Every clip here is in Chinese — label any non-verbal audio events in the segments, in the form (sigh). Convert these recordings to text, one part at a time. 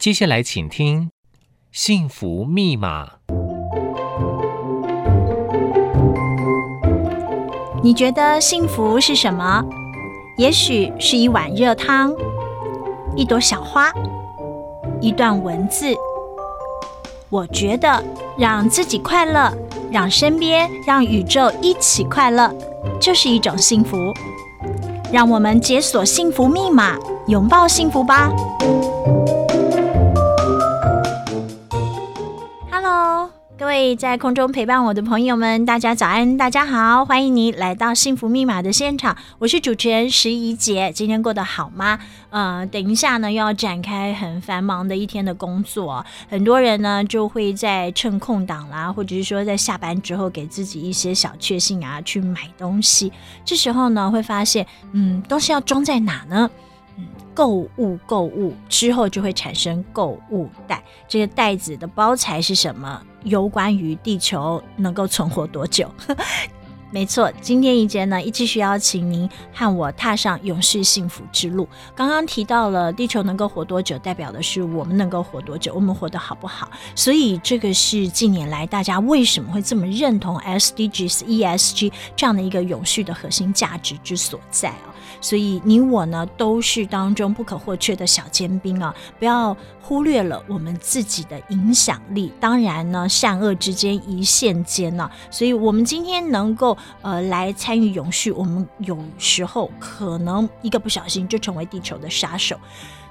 接下来请听《幸福密码》。你觉得幸福是什么？也许是一碗热汤，一朵小花，一段文字。我觉得让自己快乐，让身边、让宇宙一起快乐，就是一种幸福。让我们解锁幸福密码，拥抱幸福吧。位在空中陪伴我的朋友们，大家早安，大家好，欢迎你来到幸福密码的现场，我是主持人石怡姐，今天过得好吗？呃，等一下呢，又要展开很繁忙的一天的工作，很多人呢就会在趁空档啦，或者是说在下班之后给自己一些小确幸啊，去买东西，这时候呢会发现，嗯，东西要装在哪呢？嗯购物购物之后就会产生购物袋，这个袋子的包材是什么？有关于地球能够存活多久？(laughs) 没错，今天一节呢，一继续邀请您和我踏上永续幸福之路。刚刚提到了地球能够活多久，代表的是我们能够活多久，我们活得好不好？所以这个是近年来大家为什么会这么认同 SDGs、ESG 这样的一个永续的核心价值之所在。所以你我呢都是当中不可或缺的小尖兵啊！不要忽略了我们自己的影响力。当然呢，善恶之间一线间呢、所以我们今天能够呃来参与永续，我们有时候可能一个不小心就成为地球的杀手。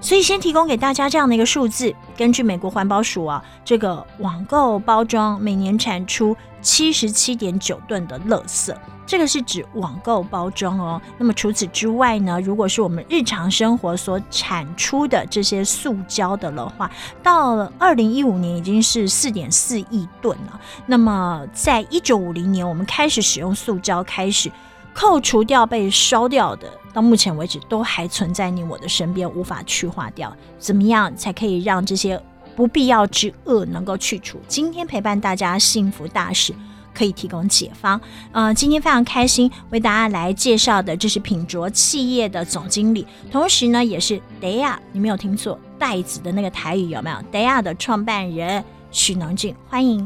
所以先提供给大家这样的一个数字：根据美国环保署啊，这个网购包装每年产出七十七点九吨的垃圾。这个是指网购包装哦。那么除此之外呢，如果是我们日常生活所产出的这些塑胶的的话，到了二零一五年已经是四点四亿吨了。那么在一九五零年我们开始使用塑胶，开始扣除掉被烧掉的，到目前为止都还存在你我的身边，无法去化掉。怎么样才可以让这些不必要之恶能够去除？今天陪伴大家幸福大使。可以提供解方。呃，今天非常开心为大家来介绍的，这是品卓企业的总经理，同时呢也是 Daya，你没有听错，袋子的那个台语有没有？Daya 的创办人许能俊，欢迎。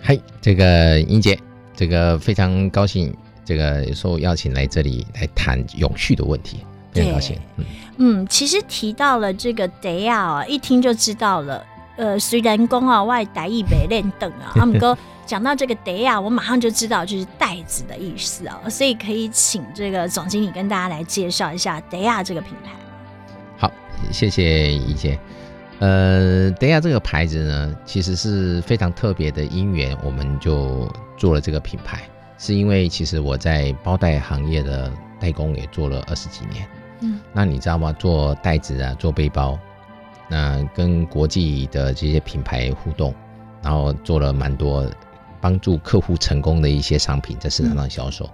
嗨，这个英姐，这个非常高兴，这个受邀请来这里来谈永续的问题，非常高兴。嗯嗯，其实提到了这个 Daya 啊，一听就知道了。呃，虽然讲啊，我台语袂练等啊，阿姆哥。讲到这个 Daya，我马上就知道就是袋子的意思哦，所以可以请这个总经理跟大家来介绍一下 Daya 这个品牌。好，谢谢怡姐。呃，Daya 这个牌子呢，其实是非常特别的因缘，我们就做了这个品牌，是因为其实我在包袋行业的代工也做了二十几年。嗯，那你知道吗？做袋子啊，做背包，那跟国际的这些品牌互动，然后做了蛮多。帮助客户成功的一些商品在市场上销售，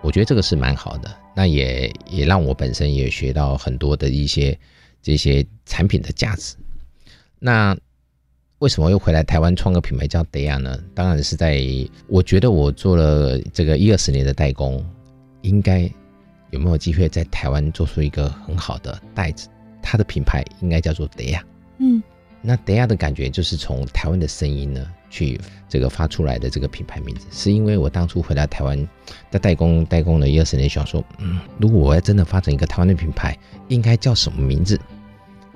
我觉得这个是蛮好的。那也也让我本身也学到很多的一些这些产品的价值。那为什么又回来台湾创个品牌叫 Daya 呢？当然是在我觉得我做了这个一二十年的代工，应该有没有机会在台湾做出一个很好的袋子？它的品牌应该叫做 Daya。嗯，那 Daya 的感觉就是从台湾的声音呢。去这个发出来的这个品牌名字，是因为我当初回到台湾在代工代工了一二十年，想说，嗯，如果我要真的发展一个台湾的品牌，应该叫什么名字？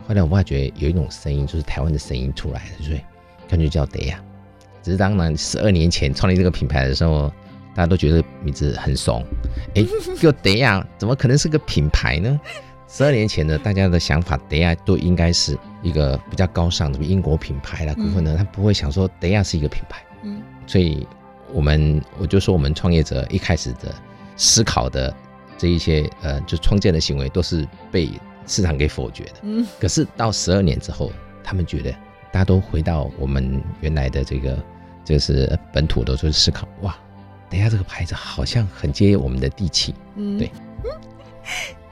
后来我发觉有一种声音，就是台湾的声音出来了，所以干脆叫 Daya。只是当然，十二年前创立这个品牌的时候，大家都觉得名字很怂，哎，叫 Daya 怎么可能是个品牌呢？十二年前的大家的想法，Daya 都应该是一个比较高尚的英国品牌啦，部分呢，他不会想说 Daya 是一个品牌。嗯，所以我们我就说，我们创业者一开始的思考的这一些呃，就创建的行为都是被市场给否决的。嗯，可是到十二年之后，他们觉得大家都回到我们原来的这个就是本土的，就是思考哇，Daya 这个牌子好像很接我们的地气。嗯，对。(laughs)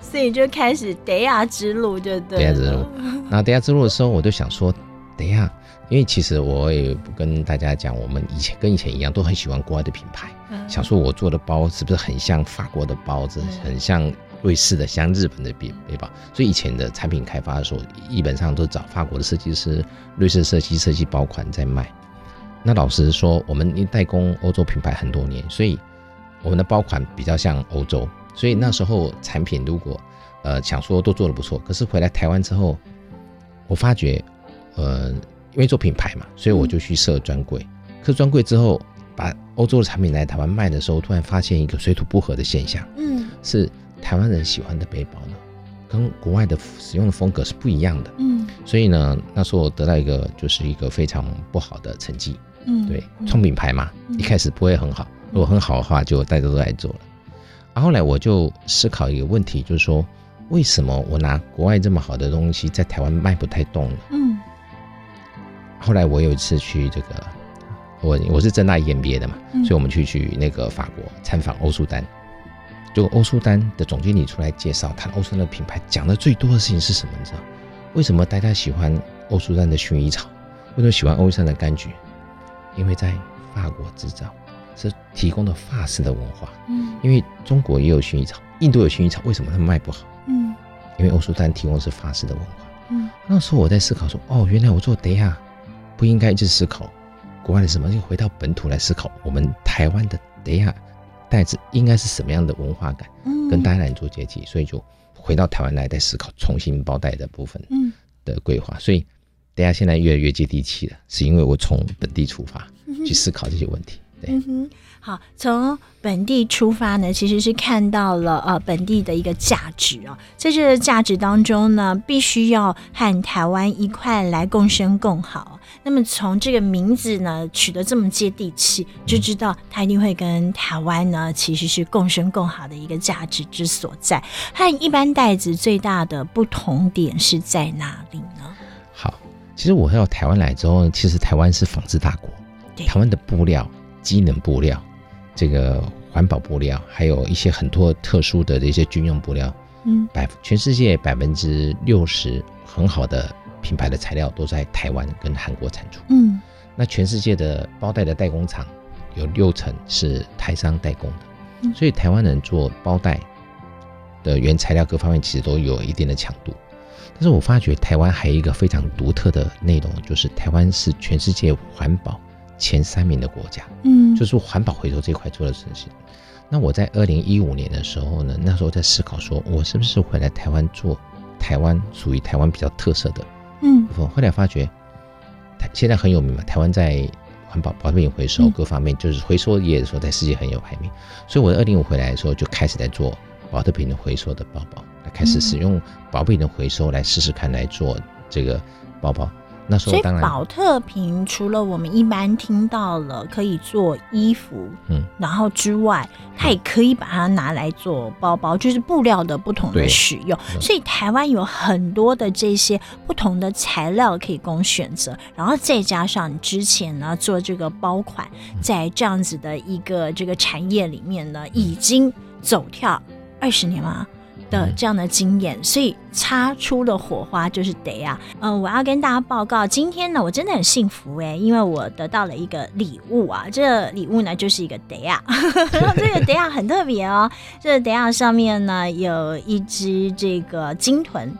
所以就开始 Daya 之路，就对。Daya 之路，那 Daya 之路的时候，我就想说，Daya，因为其实我也不跟大家讲，我们以前跟以前一样，都很喜欢国外的品牌，嗯、想说我做的包是不是很像法国的包子，嗯、很像瑞士的，像日本的背背包。所以以前的产品开发的时候，基本上都找法国的设计师、瑞士设计设计包款在卖。那老实说，我们代工欧洲品牌很多年，所以我们的包款比较像欧洲。所以那时候产品如果呃想说都做的不错，可是回来台湾之后，我发觉呃因为做品牌嘛，所以我就去设专柜。可是专柜之后，把欧洲的产品来台湾卖的时候，突然发现一个水土不合的现象。嗯，是台湾人喜欢的背包呢，跟国外的使用的风格是不一样的。嗯，所以呢，那时候我得到一个就是一个非常不好的成绩。嗯，对，创品牌嘛，一开始不会很好。如果很好的话，就大家都来做了。然后后来我就思考一个问题，就是说，为什么我拿国外这么好的东西在台湾卖不太动呢？嗯。后来我有一次去这个，我我是正大 EMBA 的嘛，所以我们去去那个法国参访欧舒丹，就欧舒丹的总经理出来介绍，谈欧舒丹的品牌，讲的最多的事情是什么？你知道？为什么大家喜欢欧舒丹的薰衣草？为什么喜欢欧舒丹的柑橘？因为在法国制造，是提供的法式的文化。嗯，因为中国也有薰衣草，印度有薰衣草，为什么他们卖不好？嗯，因为欧舒丹提供的是法式的文化。嗯，那时候我在思考说，哦，原来我做德亚不应该一直思考国外的什么，就回到本土来思考我们台湾的德亚袋子应该是什么样的文化感，跟大家来做接济，所以就回到台湾来再思考重新包袋的部分的规划，所以。大家现在越来越接地气了，是因为我从本地出发去思考这些问题。对，嗯哼，好，从本地出发呢，其实是看到了呃本地的一个价值哦，在这个价值当中呢，必须要和台湾一块来共生共好。那么从这个名字呢取得这么接地气，就知道它一定会跟台湾呢其实是共生共好的一个价值之所在。和一般袋子最大的不同点是在哪里呢？好其实我到台湾来之后，其实台湾是纺织大国，台湾的布料、机能布料、这个环保布料，还有一些很多特殊的这些军用布料，嗯，百全世界百分之六十很好的品牌的材料都在台湾跟韩国产出，嗯，那全世界的包袋的代工厂有六成是台商代工的，所以台湾人做包袋的原材料各方面其实都有一定的强度。但是我发觉台湾还有一个非常独特的内容，就是台湾是全世界环保前三名的国家，嗯，就是环保回收这块做的事情。那我在二零一五年的时候呢，那时候在思考说，我是不是回来台湾做台湾属于台湾比较特色的，嗯，后来发觉台现在很有名嘛，台湾在环保保特瓶回收各方面，就是回收业的时候在世界很有排名，所以我在二零五回来的时候就开始在做保特品的回收的包包。开始使用保特瓶的回收来试试看来做这个包包，那时候当然，宝特瓶除了我们一般听到了可以做衣服，嗯，然后之外，它也可以把它拿来做包包，就是布料的不同的使用。所以台湾有很多的这些不同的材料可以供选择，然后再加上你之前呢做这个包款，在这样子的一个这个产业里面呢，已经走跳二十年了。的这样的经验，所以擦出了火花就是得啊，嗯，我要跟大家报告，今天呢，我真的很幸福哎，因为我得到了一个礼物啊，这个礼物呢就是一个得啊，(laughs) 这个得啊很特别哦，这个得啊上面呢有一只这个鲸豚，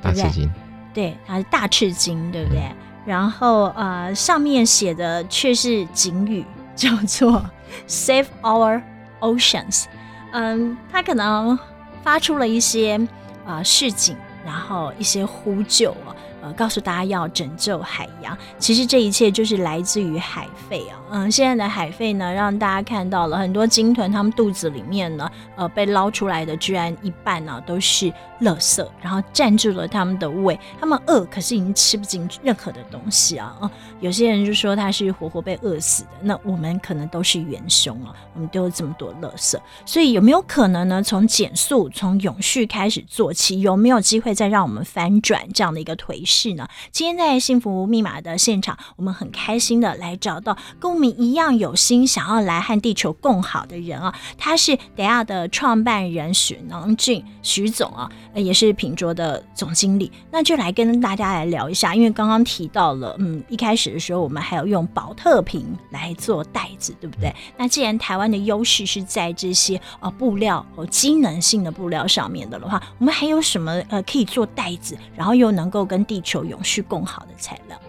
大翅鲸，对，它是大赤鲸，对不对？嗯、然后呃，上面写的却是警语，叫做 Save Our Oceans，嗯，它可能。发出了一些啊、呃、示警，然后一些呼救啊。呃，告诉大家要拯救海洋，其实这一切就是来自于海废啊。嗯，现在的海废呢，让大家看到了很多鲸豚，它们肚子里面呢，呃，被捞出来的居然一半呢都是垃圾，然后占住了它们的胃。它们饿，可是已经吃不进任何的东西啊。嗯，有些人就说它是活活被饿死的。那我们可能都是元凶啊，我们丢了这么多垃圾，所以有没有可能呢？从减速、从永续开始做起，有没有机会再让我们翻转这样的一个颓势？事呢？今天在幸福密码的现场，我们很开心的来找到跟我们一样有心想要来和地球共好的人啊，他是 Daya 的创办人许能俊许总啊，也是品卓的总经理。那就来跟大家来聊一下，因为刚刚提到了，嗯，一开始的时候我们还有用宝特瓶来做袋子，对不对？那既然台湾的优势是在这些呃布料和机能性的布料上面的的话，我们还有什么呃可以做袋子，然后又能够跟地球永续共好的材料？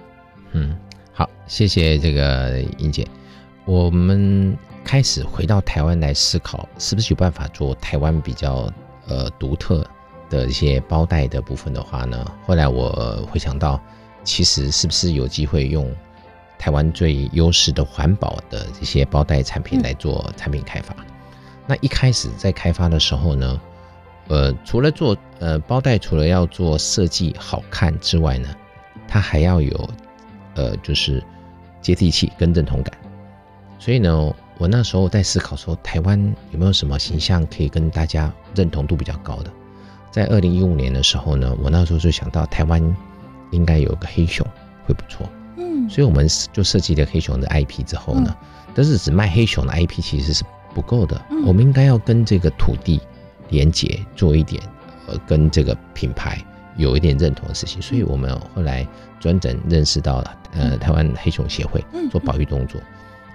嗯，好，谢谢这个英姐。我们开始回到台湾来思考，是不是有办法做台湾比较呃独特的一些包袋的部分的话呢？后来我回想到，其实是不是有机会用台湾最优势的环保的这些包袋产品来做产品开发？那一开始在开发的时候呢，呃，除了做呃包袋，除了要做设计好看之外呢，它还要有呃就是接地气跟认同感。所以呢，我那时候在思考说，台湾有没有什么形象可以跟大家认同度比较高的？在二零一五年的时候呢，我那时候就想到台湾应该有个黑熊会不错，嗯，所以我们就设计了黑熊的 IP 之后呢，但是只卖黑熊的 IP 其实是不够的，我们应该要跟这个土地连结，做一点呃跟这个品牌有一点认同的事情，所以我们后来专程认识到了呃台湾黑熊协会做保育动作。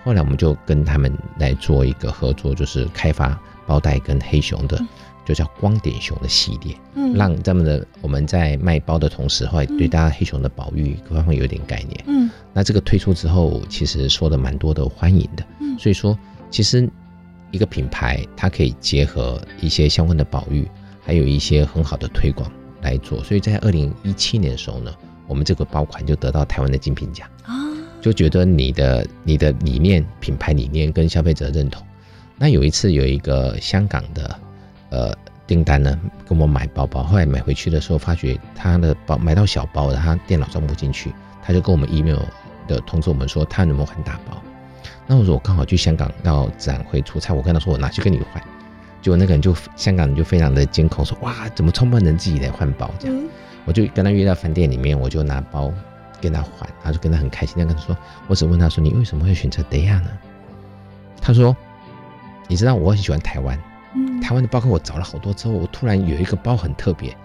后来我们就跟他们来做一个合作，就是开发包袋跟黑熊的，就叫光点熊的系列，嗯，让咱们的我们在卖包的同时，会对大家黑熊的保育各方面有点概念，嗯，那这个推出之后，其实受了蛮多的欢迎的，嗯，所以说其实一个品牌它可以结合一些相关的保育，还有一些很好的推广来做，所以在二零一七年的时候呢，我们这个包款就得到台湾的精品奖啊。就觉得你的你的理念、品牌理念跟消费者认同。那有一次有一个香港的呃订单呢，跟我买包包，后来买回去的时候，发觉他的包买到小包的，他电脑装不进去，他就跟我们 email 的通知我们说他能不能换大包。那我说我刚好去香港要展会出差，我跟他说我拿去跟你换，结果那个人就香港人就非常的惊恐，说哇怎么创办人自己来换包这样？我就跟他约到饭店里面，我就拿包。跟他换，他就跟他很开心。他跟他说：“我只问他说，你为什么会选择 Daya 呢？”他说：“你知道我很喜欢台湾，嗯，台湾的包括我找了好多之后，我突然有一个包很特别，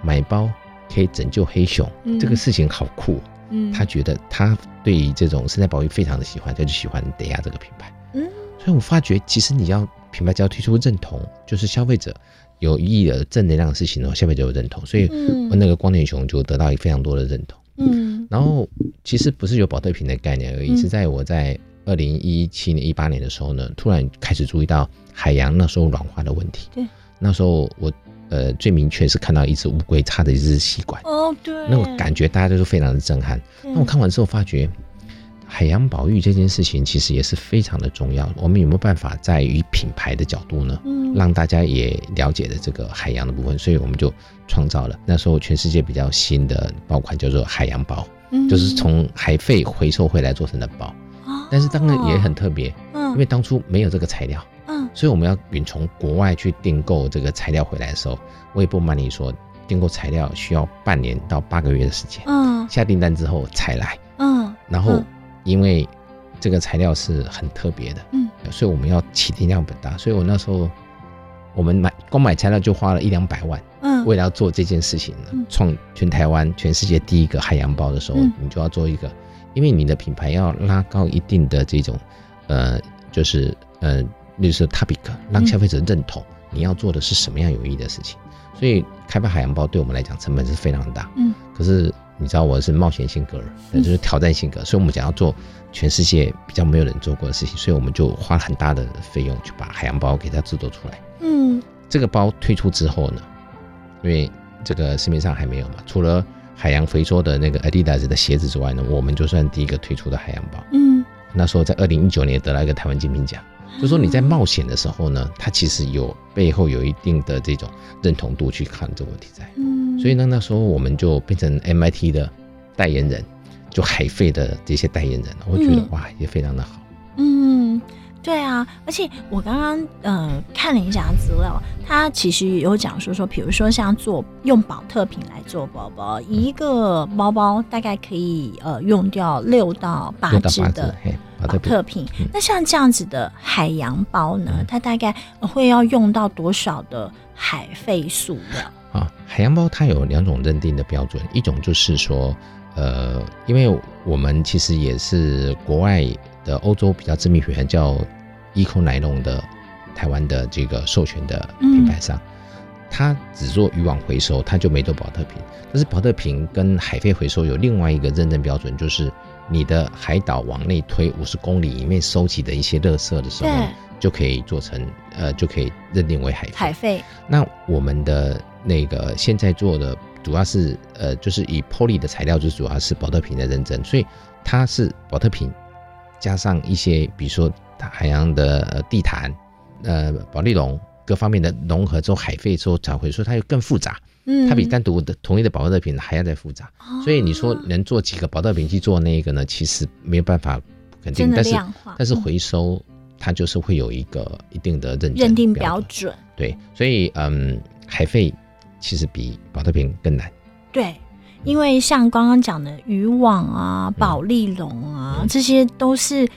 买包可以拯救黑熊，嗯、这个事情好酷。嗯，他觉得他对于这种生态保育非常的喜欢，他就喜欢 Daya 这个品牌。嗯，所以我发觉其实你要品牌只要推出认同，就是消费者有意义的正能量的事情的话，消费者有认同，所以我那个光点熊就得到非常多的认同。嗯，然后其实不是有保特瓶的概念而已，是在我在二零一七年、一八年的时候呢，突然开始注意到海洋那时候软化的问题。对，那时候我呃最明确是看到一只乌龟插的一支吸管。哦，对，那我感觉大家都是非常的震撼。那我看完之后发觉。海洋保育这件事情其实也是非常的重要。我们有没有办法在于品牌的角度呢，嗯，让大家也了解了这个海洋的部分？所以我们就创造了那时候全世界比较新的爆款，叫做海洋包，嗯，就是从海废回收回来做成的包。但是当然也很特别，嗯，因为当初没有这个材料，嗯，所以我们要远从国外去订购这个材料回来的时候，我也不瞒你说，订购材料需要半年到八个月的时间，嗯，下订单之后才来，嗯，然后。因为这个材料是很特别的，嗯，所以我们要起订量很大，所以我那时候我们买光买材料就花了一两百万，嗯，为了要做这件事情呢，创全台湾、全世界第一个海洋包的时候，你就要做一个，因为你的品牌要拉高一定的这种，呃，就是呃，例如说 topic，让消费者认同你要做的是什么样有意义的事情，所以开发海洋包对我们来讲成本是非常大，嗯，可是。你知道我是冒险性格，也就是挑战性格，所以我们想要做全世界比较没有人做过的事情，所以我们就花了很大的费用去把海洋包给它制作出来。嗯，这个包推出之后呢，因为这个市面上还没有嘛，除了海洋回收的那个 Adidas 的鞋子之外呢，我们就算第一个推出的海洋包。嗯，那时候在二零一九年得了一个台湾精品奖。就说你在冒险的时候呢，他其实有背后有一定的这种认同度去看这个问题在。嗯，所以呢，那时候我们就变成 MIT 的代言人，就海费的这些代言人，我觉得哇，也非常的好。嗯。对啊，而且我刚刚呃看了一下资料，它其实有讲说说，比如说像做用保特瓶来做包包，一个包包大概可以呃用掉六到八支的保特瓶。那像这样子的海洋包呢，嗯、它大概会要用到多少的海废塑料？啊，海洋包它有两种认定的标准，一种就是说，呃，因为我们其实也是国外的欧洲比较知名品牌叫。Eco Nylon 的台湾的这个授权的品牌商，他、嗯、只做渔网回收，他就没做宝特瓶。但是宝特瓶跟海废回收有另外一个认证标准，就是你的海岛往内推五十公里以内收集的一些垃圾的时候，就可以做成呃，就可以认定为海废。海废。那我们的那个现在做的主要是呃，就是以 Poly 的材料，就主要是宝特瓶的认证，所以它是宝特瓶加上一些，比如说。海洋的地毯，呃，保丽龙各方面的融合之后，海废之后才会说它又更复杂，嗯，它比单独的统一的宝特瓶还要再复杂，哦，所以你说能做几个保特瓶去做那个呢？其实没有办法肯定，但是但是回收它就是会有一个一定的认认定标准，对，所以嗯，海废其实比保特瓶更难，对，因为像刚刚讲的渔网啊、保丽龙啊，嗯，这些都是。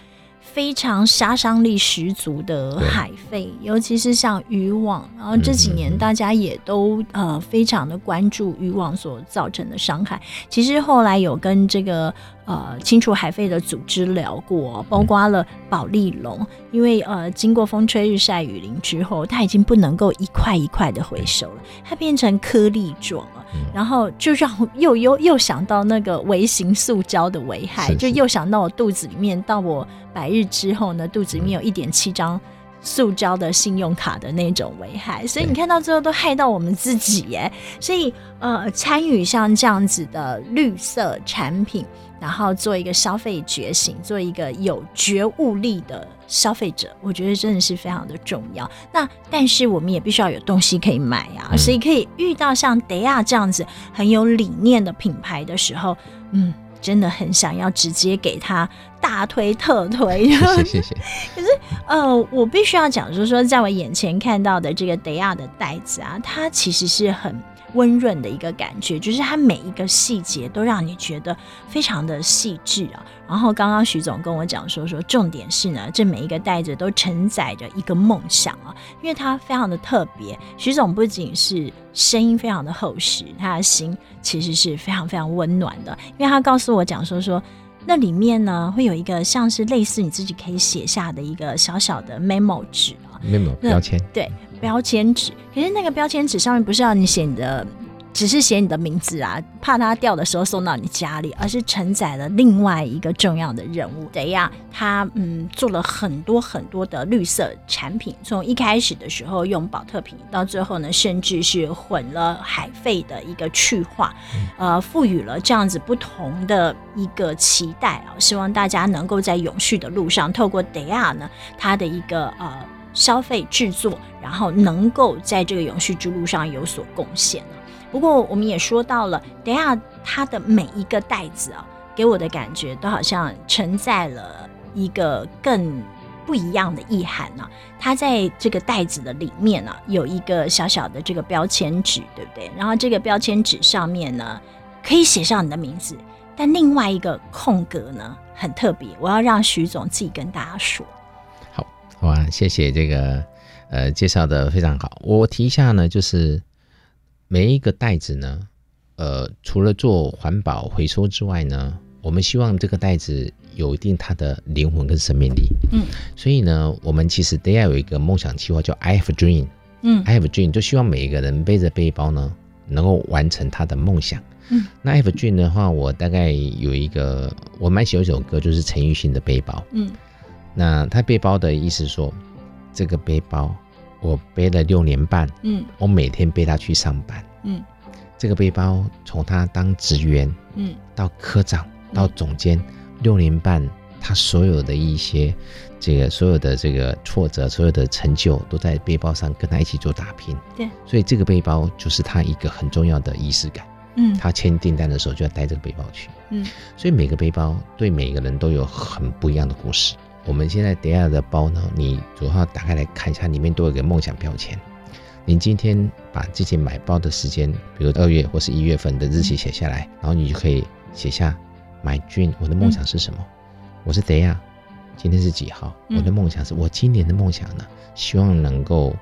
非常杀伤力十足的海废，尤其是像渔网，然后这几年大家也都呃非常的关注渔网所造成的伤害。其实后来有跟这个呃清除海废的组织聊过，包括了保丽龙，因为呃经过风吹日晒雨淋之后，它已经不能够一块一块的回收了，它变成颗粒状了。然后就让又又又想到那个微型塑胶的危害，是是就又想到我肚子里面，到我百日之后呢，肚子里面有一点七张塑胶的信用卡的那种危害，所以你看到最后都害到我们自己耶。所以呃，参与像这样子的绿色产品。然后做一个消费觉醒，做一个有觉悟力的消费者，我觉得真的是非常的重要。那但是我们也必须要有东西可以买啊，所以可以遇到像 Daya 这样子很有理念的品牌的时候，嗯，真的很想要直接给他大推特推。谢谢谢谢。(laughs) 可是呃，我必须要讲，就是说在我眼前看到的这个 Daya 的袋子啊，它其实是很。温润的一个感觉，就是它每一个细节都让你觉得非常的细致啊。然后刚刚徐总跟我讲说，说重点是呢，这每一个袋子都承载着一个梦想啊，因为它非常的特别。徐总不仅是声音非常的厚实，他的心其实是非常非常温暖的，因为他告诉我讲说说那里面呢会有一个像是类似你自己可以写下的一个小小的 memo 纸啊，memo 标签，对。标签纸，可是那个标签纸上面不是要你写你的，只是写你的名字啊，怕它掉的时候送到你家里，而是承载了另外一个重要的任务。怎样？他嗯做了很多很多的绿色产品，从一开始的时候用保特瓶，到最后呢，甚至是混了海废的一个去化，呃，赋予了这样子不同的一个期待啊，希望大家能够在永续的路上，透过 Daya 呢，它的一个呃。消费制作，然后能够在这个永续之路上有所贡献。不过我们也说到了，等下它的每一个袋子啊，给我的感觉都好像承载了一个更不一样的意涵呢。它在这个袋子的里面呢，有一个小小的这个标签纸，对不对？然后这个标签纸上面呢，可以写上你的名字，但另外一个空格呢，很特别，我要让徐总自己跟大家说。哇，谢谢这个呃介绍的非常好。我提一下呢，就是每一个袋子呢，呃，除了做环保回收之外呢，我们希望这个袋子有一定它的灵魂跟生命力。嗯，所以呢，我们其实得要有一个梦想计划，叫 I have a dream。嗯，I have a dream，就希望每一个人背着背包呢，能够完成他的梦想。嗯，那 I have dream 的话，我大概有一个，我蛮喜欢一首歌，就是陈奕迅的背包。嗯。那他背包的意思说，这个背包我背了六年半，嗯，我每天背它去上班，嗯，这个背包从他当职员，嗯，到科长，到总监，嗯，六年半，他所有的一些这个所有的这个挫折，所有的成就都在背包上跟他一起做打拼，对，所以这个背包就是他一个很重要的仪式感，嗯，他签订单的时候就要带这个背包去，嗯，所以每个背包对每个人都有很不一样的故事。我们现在等下的包呢，你主要打开来看一下，里面都有一个梦想标签。你今天把自己买包的时间，比如二月或是一月份的日期写下来，然后你就可以写下买俊，我的梦想是什么？嗯、我是德亚，今天是几号？我的梦想是我今年的梦想呢？希望能够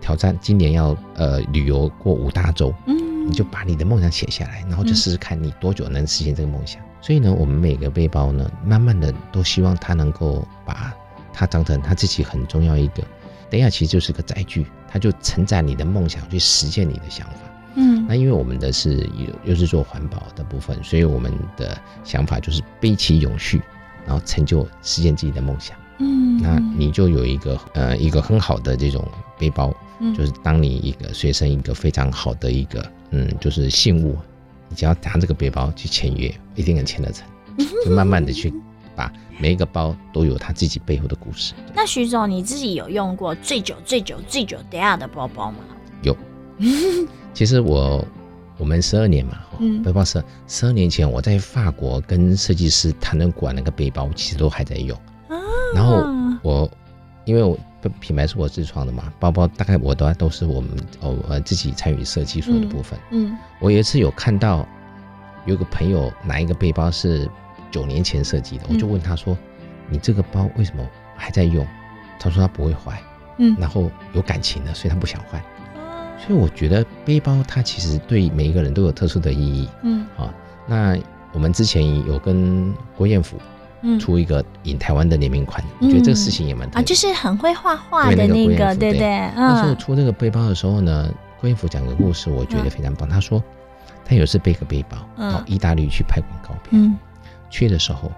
挑战今年要呃旅游过五大洲。嗯，你就把你的梦想写下来，然后就试试看你多久能实现这个梦想。所以呢，我们每个背包呢，慢慢的都希望它能够把它当成他自己很重要一个。等一下，其实就是个载具，它就承载你的梦想，去实现你的想法。嗯，那因为我们的是又又是做环保的部分，所以我们的想法就是背起永续，然后成就实现自己的梦想。嗯，那你就有一个呃一个很好的这种背包，就是当你一个随身一个非常好的一个嗯就是信物，你只要拿这个背包去签约，一定能签得成。(laughs) 就慢慢的去。把每一个包都有他自己背后的故事。那徐总，你自己有用过最久、最久、最久德亚的包包吗？有。(laughs) 其实我我们十二年嘛，嗯，背包十十二年前我在法国跟设计师谈论过那个背包，其实都还在用。啊。然后我因为我品牌是我自创的嘛，包包大概我都都是我们哦自己参与设计所有的部分。嗯。嗯，我有一次有看到有个朋友拿一个背包是。九年前设计的，我就问他说：“你这个包为什么还在用？”他说：“他不会坏，嗯，然后有感情的，所以他不想换。”所以我觉得背包它其实对每一个人都有特殊的意义，嗯，好。那我们之前有跟郭彦甫，嗯，出一个引台湾的联名款，我觉得这个事情也蛮啊，就是很会画画的那个，对对。那时候出这个背包的时候呢，郭彦甫讲个故事，我觉得非常棒。他说他有次背个背包到意大利去拍广告片，嗯。去的时候，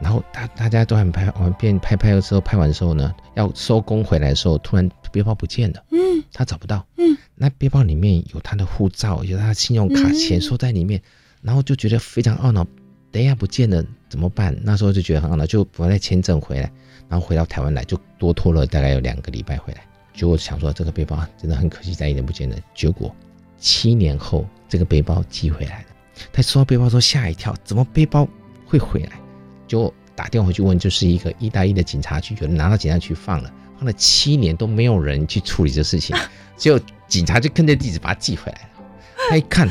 然后大大家都很拍完片拍拍的时候，拍完的时候呢，要收工回来的时候，突然背包不见了，嗯，他找不到，嗯，那背包里面有他的护照，有他的信用卡，钱收在里面，然后就觉得非常懊恼，等一下不见了怎么办？那时候就觉得很懊恼，就不再签证回来，然后回到台湾来，就多拖了大概有两个礼拜回来。结果想说这个背包真的很可惜，再一年不见了。结果七年后这个背包寄回来了，他收到背包之后吓一跳，怎么背包？会回来，就打电话回去问，就是一个意大利的警察局，有人拿到警察局放了，放了七年都没有人去处理这事情，(laughs) 结果警察就跟着地址把它寄回来了。他一看，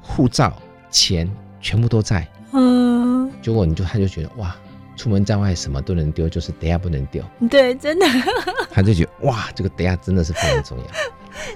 护照、钱全部都在，结果你就他就觉得哇，出门在外什么都能丢，就是德亚不能丢。对，真的，他就觉得哇，这个德亚真的是非常重要，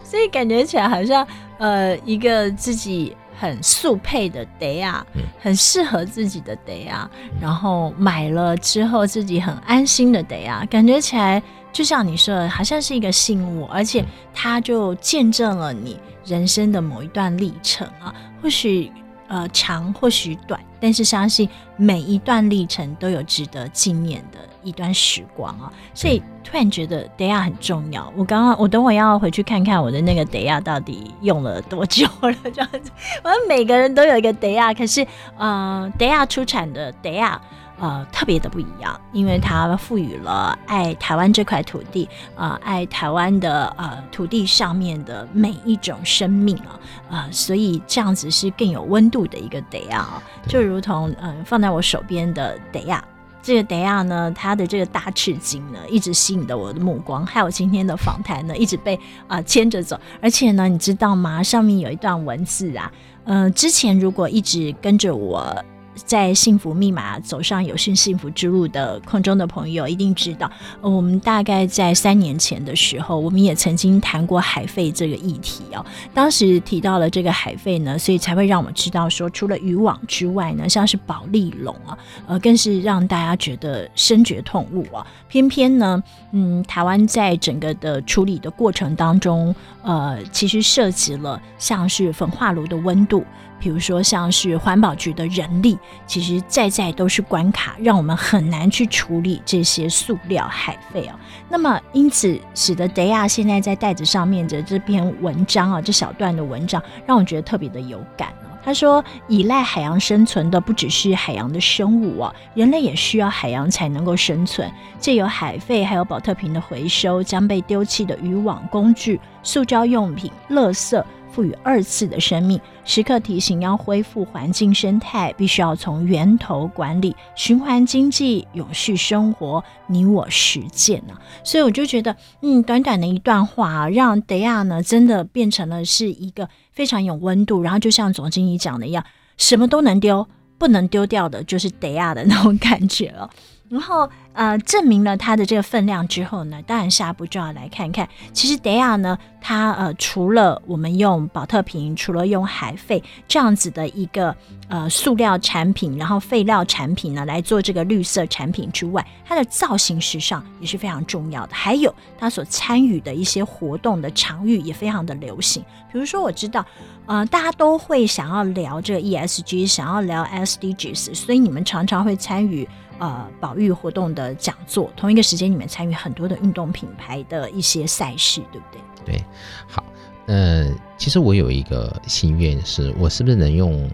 所以感觉起来好像呃一个自己。很速配的德亚，很适合自己的德亚，然后买了之后自己很安心的德亚，感觉起来就像你说的，好像是一个信物，而且它就见证了你人生的某一段历程啊，或许。呃，长或许短，但是相信每一段历程都有值得纪念的一段时光啊！所以突然觉得 day 亚很重要。我刚刚我等会要回去看看我的那个德亚到底用了多久了，这样子。(laughs) 我们每个人都有一个德亚，可是呃，德亚出产的德亚。呃，特别的不一样，因为它赋予了爱台湾这块土地，呃，爱台湾的呃土地上面的每一种生命啊，呃，所以这样子是更有温度的一个德亚啊，就如同嗯、呃、放在我手边的德亚，这个德亚呢，它的这个大赤金呢，一直吸引着我的目光，还有今天的访谈呢，一直被啊牵着走，而且呢，你知道吗？上面有一段文字啊，嗯、呃，之前如果一直跟着我。在幸福密码走上有幸幸福之路的空中的朋友一定知道，我们大概在三年前的时候，我们也曾经谈过海废这个议题哦。当时提到了这个海废呢，所以才会让我们知道说，除了渔网之外呢，像是保丽龙啊，呃，更是让大家觉得深觉痛恶啊。偏偏呢，嗯，台湾在整个的处理的过程当中，呃，其实涉及了像是焚化炉的温度。比如说，像是环保局的人力，其实在在都是关卡，让我们很难去处理这些塑料海废啊。那么，因此使得德亚现在在袋子上面的这篇文章啊，这小段的文章，让我觉得特别的有感啊。他说，依赖海洋生存的不只是海洋的生物啊，人类也需要海洋才能够生存。借由海废还有保特瓶的回收，将被丢弃的渔网、工具、塑胶用品、垃圾。赋予二次的生命，时刻提醒要恢复环境生态，必须要从源头管理、循环经济、永续生活，你我实践呢、啊。所以我就觉得，嗯，短短的一段话啊，让德亚呢真的变成了是一个非常有温度，然后就像总经理讲的一样，什么都能丢，不能丢掉的就是德亚的那种感觉了。然后，呃，证明了它的这个分量之后呢，当然下一步就要来看看，其实德亚呢，它呃，除了我们用保特瓶，除了用海废这样子的一个呃塑料产品，然后废料产品呢来做这个绿色产品之外，它的造型时尚也是非常重要的。还有它所参与的一些活动的场域也非常的流行，比如说我知道，呃，大家都会想要聊这 ESG，想要聊 SDGs，所以你们常常会参与。呃，保育活动的讲座，同一个时间，你们参与很多的运动品牌的一些赛事，对不对？对，好，呃，其实我有一个心愿，是我是不是能用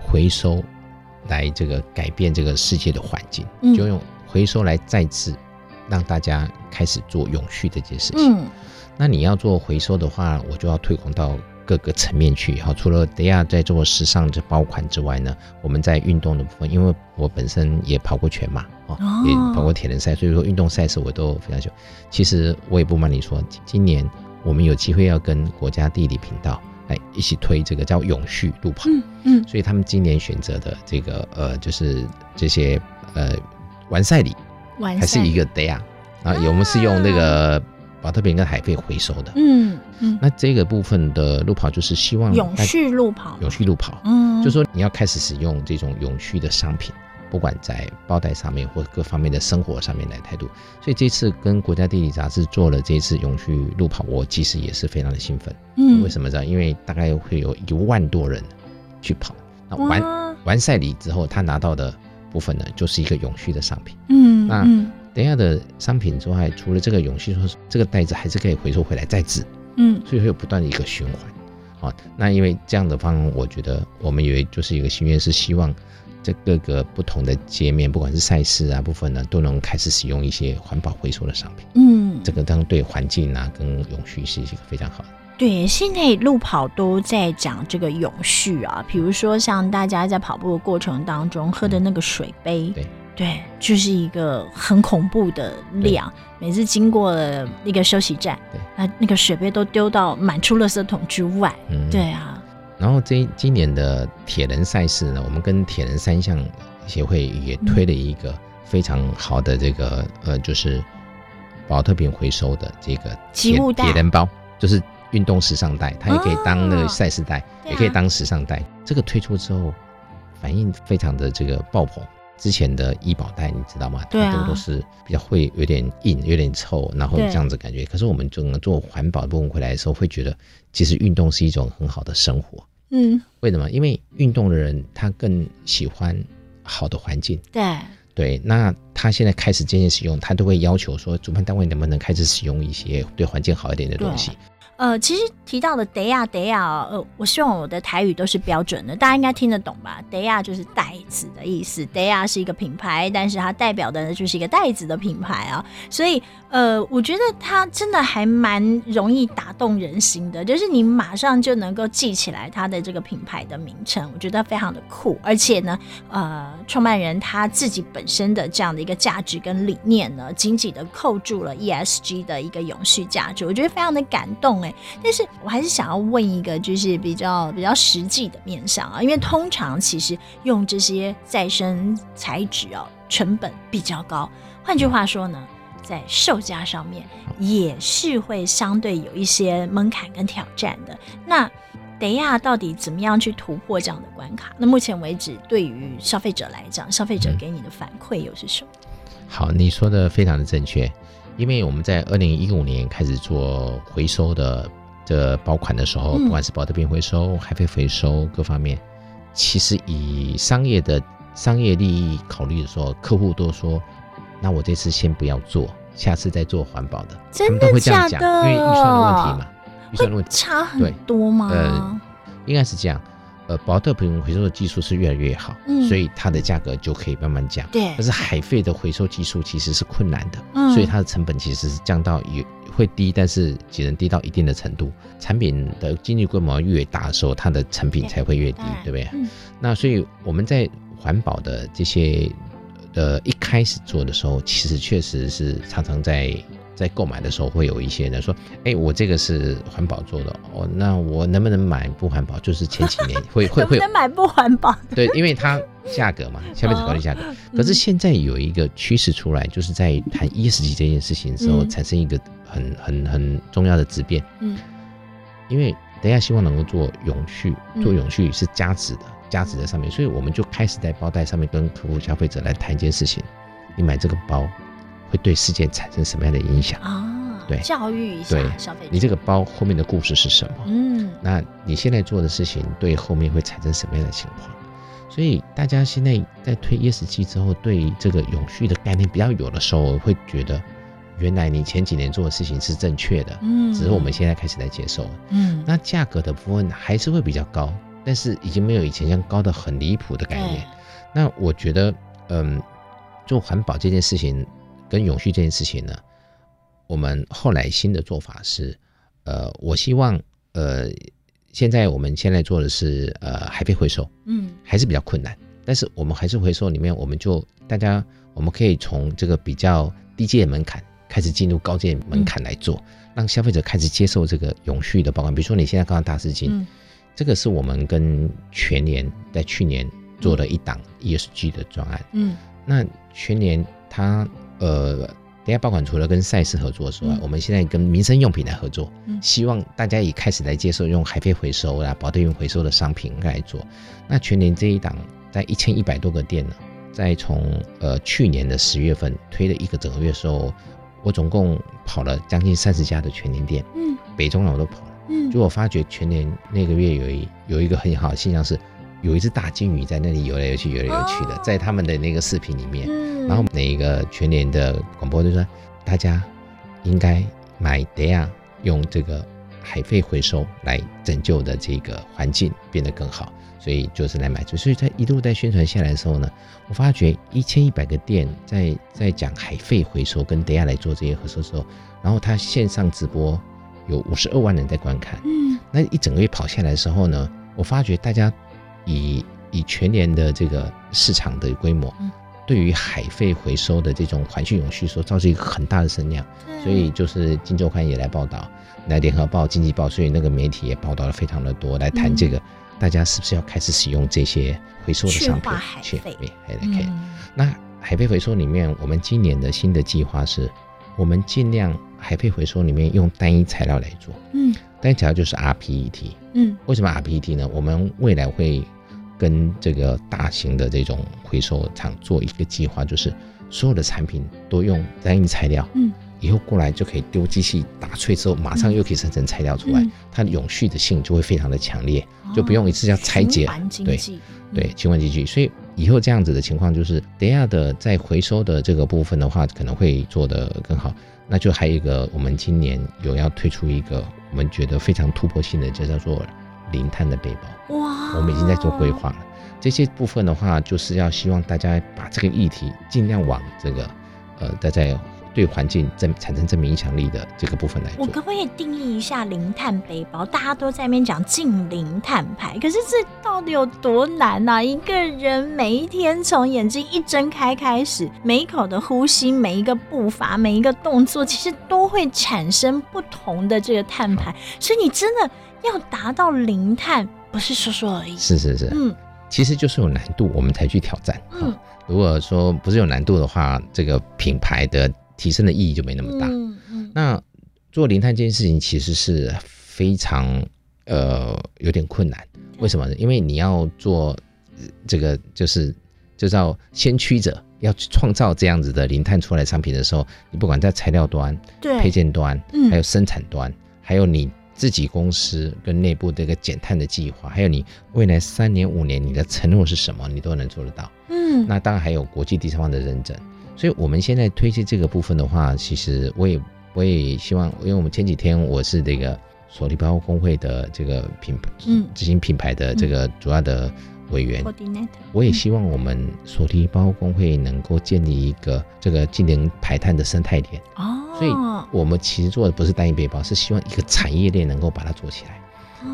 回收来这个改变这个世界的环境，嗯、就用回收来再次让大家开始做永续这件事情。嗯，那你要做回收的话，我就要推广到。各个层面去，好，除了德亚在做时尚这包款之外呢，我们在运动的部分，因为我本身也跑过全马，哦，也跑过铁人赛，所以说运动赛事我都非常喜欢。其实我也不瞒你说，今年我们有机会要跟国家地理频道来一起推这个叫永续路跑，嗯嗯，所以他们今年选择的这个呃，就是这些呃完赛礼，还是一个德亚啊，我们是用那个。宝特瓶跟海废回收的，嗯嗯，那这个部分的路跑就是希望永续路跑，永续路跑，嗯，就是说你要开始使用这种永续的商品，不管在包袋上面或各方面的生活上面来态度。所以这次跟国家地理杂志做了这次永续路跑，我其实也是非常的兴奋。嗯，为什么呢？因为大概会有一万多人去跑，那完完赛礼之后，他拿到的部分呢，就是一个永续的商品。嗯，那。德亚的商品之外，除了这个永续，说这个袋子还是可以回收回来再制，嗯，所以会有不断的一个循环。好，那因为这样的方案，我觉得我们以为就是一个心愿，是希望在各个不同的界面，不管是赛事啊部分呢，都能开始使用一些环保回收的商品。嗯，这个当然对环境啊跟永续是一个非常好的。对，现在路跑都在讲这个永续啊，比如说像大家在跑步的过程当中喝的那个水杯，嗯、对。对，就是一个很恐怖的量。每次经过了那个休息站，对，那那个水杯都丢到满出垃圾桶之外。嗯，对啊。然后这今年的铁人赛事呢，我们跟铁人三项协会也推了一个非常好的这个、嗯、呃，就是保特瓶回收的这个铁铁人包，就是运动时尚袋，它也可以当那个赛事袋，哦、也可以当时尚袋。这个推出之后，反应非常的这个爆棚。之前的医保袋你知道吗？对啊，都都是比较会有点硬，有点臭，然后这样子感觉。可是我们整个做环保的部分回来的时候，会觉得其实运动是一种很好的生活。嗯，为什么？因为运动的人他更喜欢好的环境。对对，那他现在开始渐渐使用，他都会要求说，主办单位能不能开始使用一些对环境好一点的东西。呃，其实提到的德亚德亚，呃，我希望我的台语都是标准的，大家应该听得懂吧？德亚就是袋子的意思，德亚是一个品牌，但是它代表的呢就是一个袋子的品牌啊，所以呃，我觉得它真的还蛮容易打动人心的，就是你马上就能够记起来它的这个品牌的名称，我觉得非常的酷，而且呢，呃，创办人他自己本身的这样的一个价值跟理念呢，紧紧的扣住了 ESG 的一个永续价值，我觉得非常的感动。但是我还是想要问一个，就是比较比较实际的面向啊，因为通常其实用这些再生材质啊，成本比较高。换句话说呢，在售价上面也是会相对有一些门槛跟挑战的。那德亚到底怎么样去突破这样的关卡？那目前为止，对于消费者来讲，消费者给你的反馈又是什么？好，你说的非常的正确。因为我们在二零一五年开始做回收的这包款的时候，不管是保特瓶回收、海飞回收各方面，其实以商业的商业利益考虑的时候，客户都说：“那我这次先不要做，下次再做环保的。”他们都会这样讲？因为预算的问题嘛，预算问题差很多吗？呃，应该是这样。呃，保特瓶回收的技术是越来越好，嗯，所以它的价格就可以慢慢降。对，但是海废的回收技术其实是困难的，嗯，所以它的成本其实是降到也会低，但是只能低到一定的程度。产品的经济规模越大的时候，它的成品才会越低，对，对不对？嗯，那所以我们在环保的这些呃一开始做的时候，其实确实是常常在。在购买的时候，会有一些人说：“哎、欸，我这个是环保做的哦，那我能不能买不环保？”就是前几年 (laughs) 会会会能买不环保？对，因为它价格嘛，(laughs) 消费者考虑价格。哦、可是现在有一个趋势出来，就是在谈 ESG 这件事情的时候，嗯、产生一个很很很重要的质变。嗯，因为等一下希望能够做永续，做永续是加值的，加值在上面，所以我们就开始在包袋上面跟客户消费者来谈一件事情：你买这个包。会对世界产生什么样的影响啊？对，教育一下消费者。你这个包后面的故事是什么？嗯，那你现在做的事情对后面会产生什么样的情况？所以大家现在在推 ESG 之后，对这个永续的概念比较有的时候，我会觉得原来你前几年做的事情是正确的，嗯，只是我们现在开始来接受，嗯，那价格的部分还是会比较高，但是已经没有以前这样高的很离谱的概念。那我觉得，嗯，做环保这件事情。跟永续这件事情呢，我们后来新的做法是，呃，我希望，呃，现在我们现在做的是，呃，海废回收，嗯，还是比较困难，但是我们还是回收里面，我们就大家，我们可以从这个比较低阶的门槛开始进入高阶门槛来做，嗯、让消费者开始接受这个永续的包装。比如说你现在刚刚大师金，嗯、这个是我们跟全年在去年做了一档 ESG 的专案，嗯，那全年它。呃，等下，爆款除了跟赛事合作之外，嗯、我们现在跟民生用品来合作，嗯、希望大家也开始来接受用海飞回收啦、保特瓶回收的商品来做。那全年这一档在一千一百多个店呢，在从呃去年的十月份推了一个整个月的时候，我总共跑了将近三十家的全年店，嗯，北中南我都跑了，嗯，就我发觉全年那个月有一有一个很好的现象是，有一只大金鱼在那里游来游去，游来游去的，在他们的那个视频里面。嗯然后那一个全联的广播就说，大家应该买 Daiya 用这个海废回收来拯救的这个环境变得更好，所以就是来买。所以在一路在宣传下来的时候呢，我发觉一千一百个店在在讲海废回收跟 Daiya 来做这些回收的时候，然后他线上直播有五十二万人在观看。嗯，那一整个月跑下来的时候呢，我发觉大家以以全年的这个市场的规模。对于海废回收的这种环境永续说，造成一个很大的声量，所以就是《金周刊》也来报道，来《联合报》《经济报》，所以那个媒体也报道了非常的多，来谈这个，大家是不是要开始使用这些回收的商品？去海废，还可以。那海废回收里面，我们今年的新的计划是，我们尽量海废回收里面用单一材料来做，嗯，单一材料就是 rPET，嗯，为什么 rPET 呢？我们未来会。跟这个大型的这种回收厂做一个计划，就是所有的产品都用单一材料，嗯，以后过来就可以丢机器打碎之后，马上又可以生成材料出来，嗯、它的永续的性就会非常的强烈，就不用一次要拆解，哦、对对，循环经济。所以以后这样子的情况就是，等下的在回收的这个部分的话，可能会做得更好。那就还有一个，我们今年有要推出一个我们觉得非常突破性的，就叫做。零碳的背包，哇！我们已经在做规划了。这些部分的话，就是要希望大家把这个议题尽量往这个，呃，在在对环境正产生正面影响力的这个部分来做。我可不可以定义一下零碳背包？大家都在那边讲净零碳排，可是这到底有多难呢、啊？一个人每一天从眼睛一睁开开始，每一口的呼吸，每一个步伐，每一个动作，其实都会产生不同的这个碳排。所以你真的。要达到零碳，不是说说而已。是是是，嗯，其实就是有难度，我们才去挑战。嗯，如果说不是有难度的话，这个品牌的提升的意义就没那么大。嗯嗯。那做零碳这件事情其实是非常呃有点困难。为什么呢？因为你要做这个，就是就叫先驱者，要去创造这样子的零碳出来商品的时候，你不管在材料端、对配件端，嗯，还有生产端，还有你。自己公司跟内部这个减碳的计划，还有你未来三年五年你的承诺是什么，你都能做得到。嗯，那当然还有国际第三方的认证。所以我们现在推荐这个部分的话，其实我也我也希望，因为我们前几天我是这个手提包工会的这个品嗯执行品牌的这个主要的委员，嗯、我也希望我们手提包工会能够建立一个这个近零排碳的生态链哦。所以我们其实做的不是单一背包，是希望一个产业链能够把它做起来。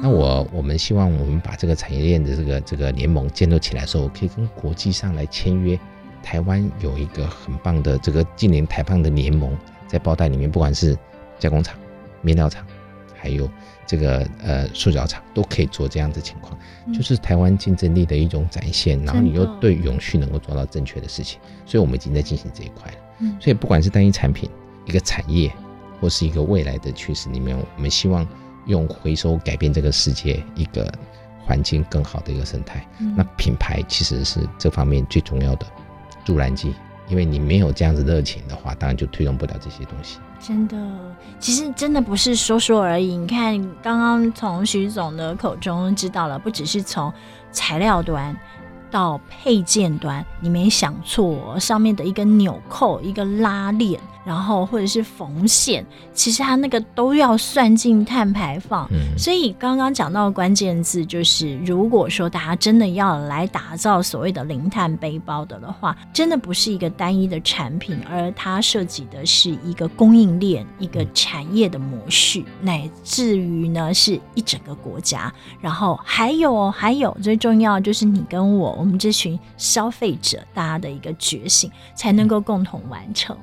那我我们希望我们把这个产业链的这个这个联盟建立起来的时候，可以跟国际上来签约。台湾有一个很棒的这个近年台棒的联盟，在包袋里面，不管是加工厂、面料厂，还有这个呃塑胶厂，都可以做这样的情况，嗯、就是台湾竞争力的一种展现。然后你又对永续能够做到正确的事情，所以我们已经在进行这一块了。嗯，所以不管是单一产品、一个产业，或是一个未来的趋势里面，我们希望。用回收改变这个世界一个环境更好的一个生态，嗯、那品牌其实是这方面最重要的助燃剂，因为你没有这样子热情的话，当然就推动不了这些东西。真的，其实真的不是说说而已。你看，刚刚从徐总的口中知道了，不只是从材料端到配件端，你没想错，上面的一个纽扣、一个拉链。然后或者是缝线，其实它那个都要算进碳排放。嗯，所以刚刚讲到的关键字就是，如果说大家真的要来打造所谓的零碳背包的的话，真的不是一个单一的产品，而它涉及的是一个供应链、一个产业的模式，乃至于呢是一整个国家。然后还有还有最重要就是你跟我，我们这群消费者大家的一个觉醒，才能够共同完成。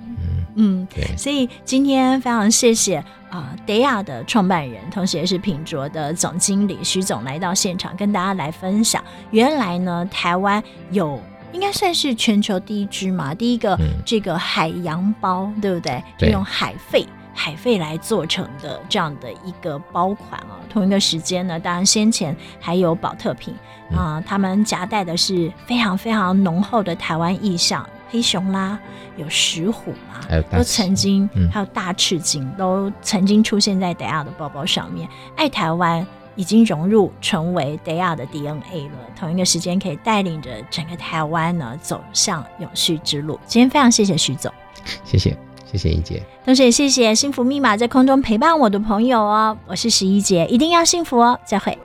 嗯。嗯，对，所以今天非常谢谢啊，德亚的创办人，同时也是品卓的总经理徐总来到现场，跟大家来分享。原来呢，台湾有应该算是全球第一支嘛，第一个这个海洋包，嗯、对不对？就用海费海费来做成的这样的一个包款啊。同一个时间呢，当然先前还有宝特瓶啊，他们夹带的是非常非常浓厚的台湾意象。黑熊啦，有石虎啦，都曾经，嗯、还有大赤鲸都曾经出现在 Daiya 的包包上面。爱台湾已经融入成为 Daiya 的 DNA 了。同一个时间，可以带领着整个台湾呢走向永续之路。今天非常谢谢徐总，谢谢谢谢一姐，同时也谢谢幸福密码在空中陪伴我的朋友哦。我是十一姐，一定要幸福哦，再会。